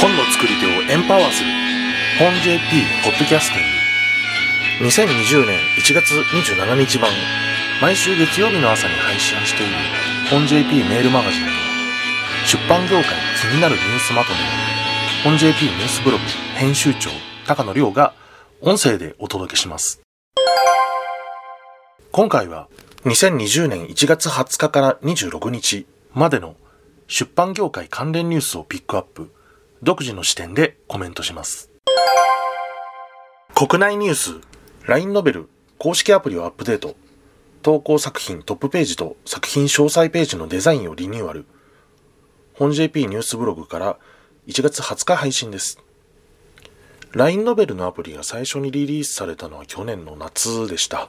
本の作り手をエンパワーする。本 JP ポッドキャスティング。2020年1月27日版。毎週月曜日の朝に配信している本 JP メールマガジンと出版業界気になるニュースまとめ。本 JP ニュースブログ編集長高野亮が音声でお届けします。今回は2020年1月20日から26日までの出版業界関連ニュースをピックアップ、独自の視点でコメントします。国内ニュース、LINE ノベル公式アプリをアップデート、投稿作品トップページと作品詳細ページのデザインをリニューアル、本 JP ニュースブログから1月20日配信です。LINE ノベルのアプリが最初にリリースされたのは去年の夏でした。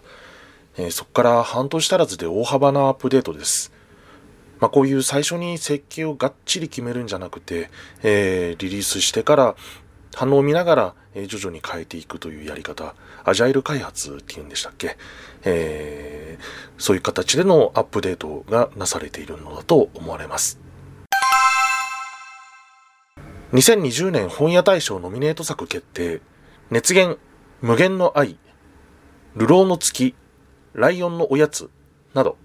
えー、そこから半年足らずで大幅なアップデートです。まあ、こういう最初に設計をがっちり決めるんじゃなくて、えー、リリースしてから反応を見ながら、えー、徐々に変えていくというやり方、アジャイル開発っていうんでしたっけ、えー、そういう形でのアップデートがなされているのだと思われます。2020年本屋大賞ノミネート作決定、熱源、無限の愛、流浪の月、ライオンのおやつ。など、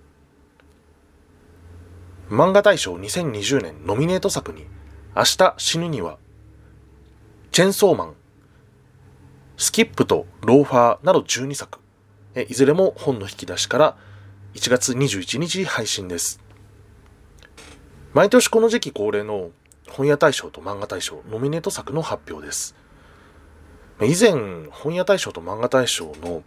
漫画大賞2020年ノミネート作に、明日死ぬには、チェンソーマン、スキップとローファーなど12作、いずれも本の引き出しから1月21日配信です。毎年この時期恒例の本屋大賞と漫画大賞ノミネート作の発表です。以前、本屋大賞と漫画大賞の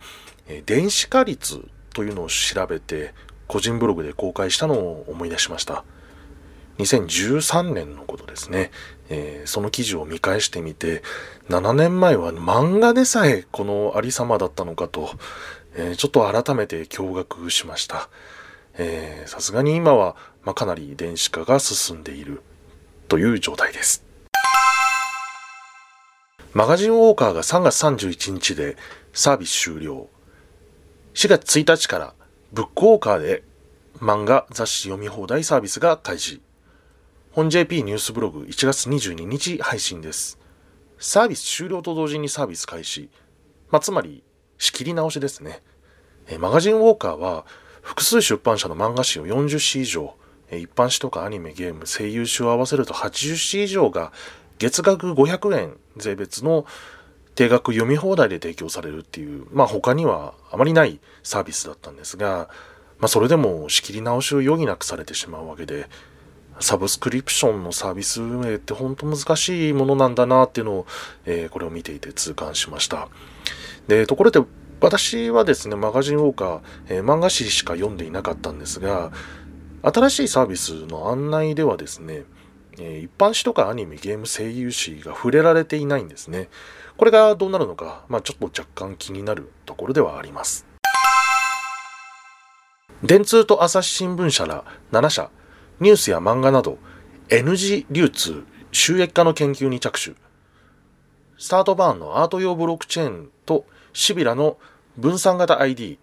電子化率というのを調べて、個人ブログで公開したのを思い出しました。2013年のことですね。えー、その記事を見返してみて、7年前は漫画でさえこのありさまだったのかと、えー、ちょっと改めて驚愕しました。さすがに今は、まあ、かなり電子化が進んでいるという状態です。マガジンウォーカーが3月31日でサービス終了。4月1日からブックウォーカーで漫画雑誌読み放題サービスが開始。本 JP ニュースブログ1月22日配信です。サービス終了と同時にサービス開始。まあ、つまり仕切り直しですね。マガジンウォーカーは複数出版社の漫画誌を40誌以上、一般誌とかアニメ、ゲーム、声優誌を合わせると80誌以上が月額500円税別の定額読み放題で提供されるっていう、まあ他にはあまりないサービスだったんですが、まあそれでも仕切り直しを余儀なくされてしまうわけで、サブスクリプションのサービス運営って本当難しいものなんだなっていうのを、えー、これを見ていて痛感しました。で、ところで私はですね、マガジンウォーカー、えー、漫画誌しか読んでいなかったんですが、新しいサービスの案内ではですね、え一般誌とかアニメ、ゲーム、声優誌が触れられていないんですね。これがどうなるのか、まあ、ちょっと若干気になるところではあります。電通と朝日新聞社ら7社、ニュースや漫画など N 字流通、収益化の研究に着手。スタートバーンのアート用ブロックチェーンとシビラの分散型 ID、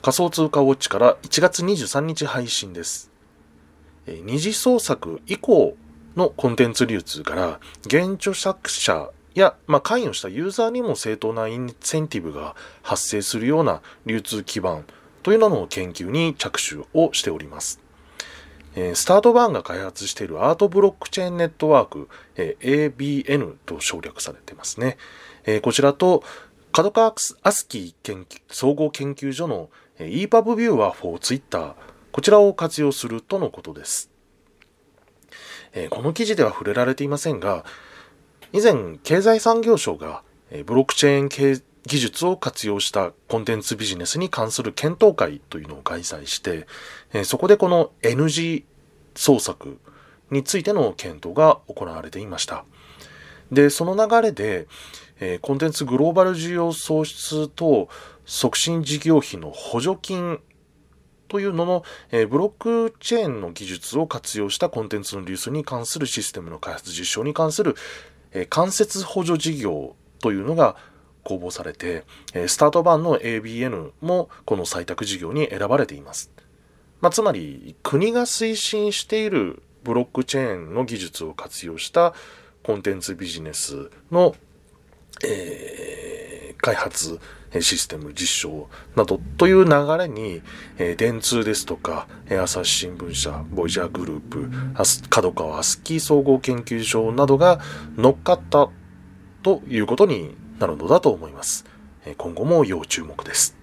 仮想通貨ウォッチから1月23日配信です。二次創作以降のコンテンツ流通から現著作者や、まあ、関与したユーザーにも正当なインセンティブが発生するような流通基盤というのの研究に着手をしております。えスタートバーンが開発しているアートブロックチェーンネットワーク、え ABN と省略されてますね。えこちらと、角川アスキー研究総合研究所の EPUB ビューワー for Twitter こちらを活用するとのことです。えこの記事では触れられていませんが、以前、経済産業省が、えブロックチェーン系技術を活用したコンテンツビジネスに関する検討会というのを開催して、えそこでこの NG 創作についての検討が行われていました。で、その流れで、えコンテンツグローバル需要創出と促進事業費の補助金というのの、えブロックチェーンの技術を活用したコンテンツの流出に関するシステムの開発実証に関する、え間接補助事業というのが公募されて、えスタート版の ABN もこの採択事業に選ばれています。まあ、つまり国が推進しているブロックチェーンの技術を活用したコンテンツビジネスの、えー、開発、システム実証などという流れに、えー、電通ですとか、えー、朝日新聞社、ボイジャーグループ、角川アスキー総合研究所などが乗っかったということになるのだと思います。えー、今後も要注目です。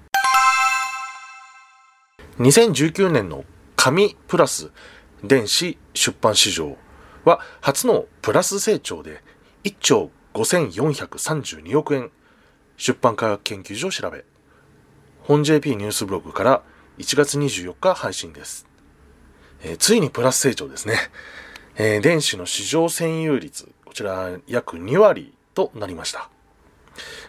2019年の紙プラス電子出版市場は初のプラス成長で1兆5432億円出版科学研究所を調べ本 JP ニュースブログから1月24日配信です、えー、ついにプラス成長ですね、えー、電子の市場占有率こちら約2割となりました。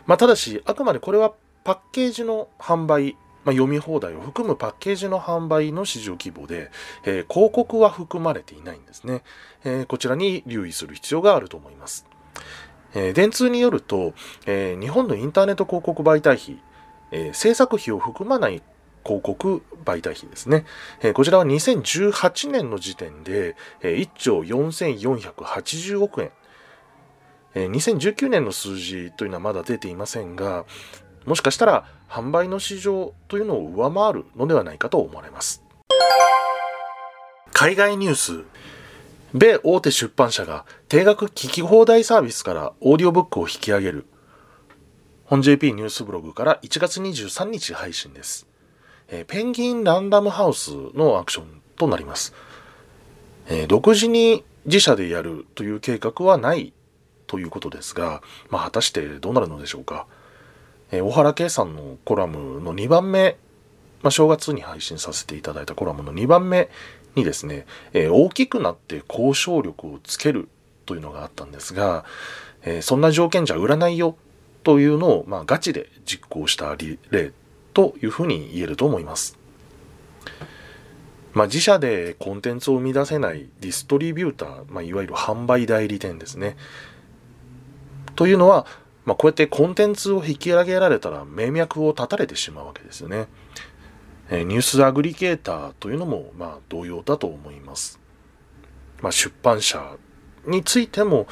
まあ、ただしあくまでこれはパッケージの販売まあ、読み放題を含むパッケージの販売の市場規模で、えー、広告は含まれていないんですね、えー、こちらに留意する必要があると思います。えー、電通によると、え日本のインターネット広告媒体費、え制作費を含まない広告媒体費ですね。えこちらは2018年の時点で、え1兆4480億円。え2019年の数字というのはまだ出ていませんが、もしかしたら販売の市場というのを上回るのではないかと思われます。海外ニュース。米大手出版社が定額聞き放題サービスからオーディオブックを引き上げる。本 JP ニュースブログから1月23日配信です。えー、ペンギンランダムハウスのアクションとなります。えー、独自に自社でやるという計画はないということですが、まあ、果たしてどうなるのでしょうか。えー、小原圭さんのコラムの2番目、まあ、正月に配信させていただいたコラムの2番目にですね、えー、大きくなって交渉力をつけるというのがあったんですが、えー、そんな条件じゃ売らないよというのを、まあ、ガチで実行した例というふうに言えると思います。まあ、自社でコンテンツを生み出せないディストリビューター、まあ、いわゆる販売代理店ですね。というのは、まあ、こうやってコンテンツを引き上げられたら名脈を断たれてしまうわけですよね。えニュースアグリゲーターというのも、まあ、同様だと思います。まあ、出版社についても、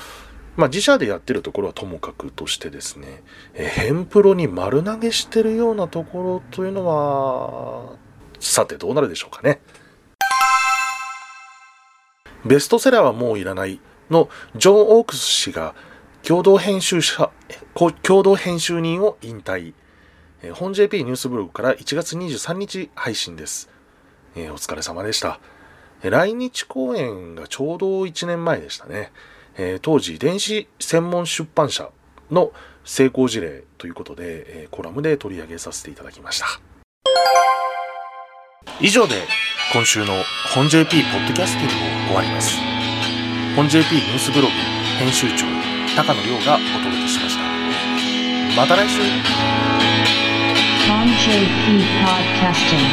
まあ、自社でやってるところはともかくとしてですね、えヘンプロに丸投げしてるようなところというのは、さてどうなるでしょうかね。ベストセラーはもういらないのジョン・オークス氏が共同編集者、共同編集人を引退。本 JP ニュースブログから1月23日配信です。えー、お疲れ様でした。来日公演がちょうど1年前でしたね。えー、当時、電子専門出版社の成功事例ということで、えー、コラムで取り上げさせていただきました。以上で今週の本 JP ポッドキャスティングを終わります。本 JP ニュースブログ編集長高野亮がお届けしましたまた来週 JP Podcasting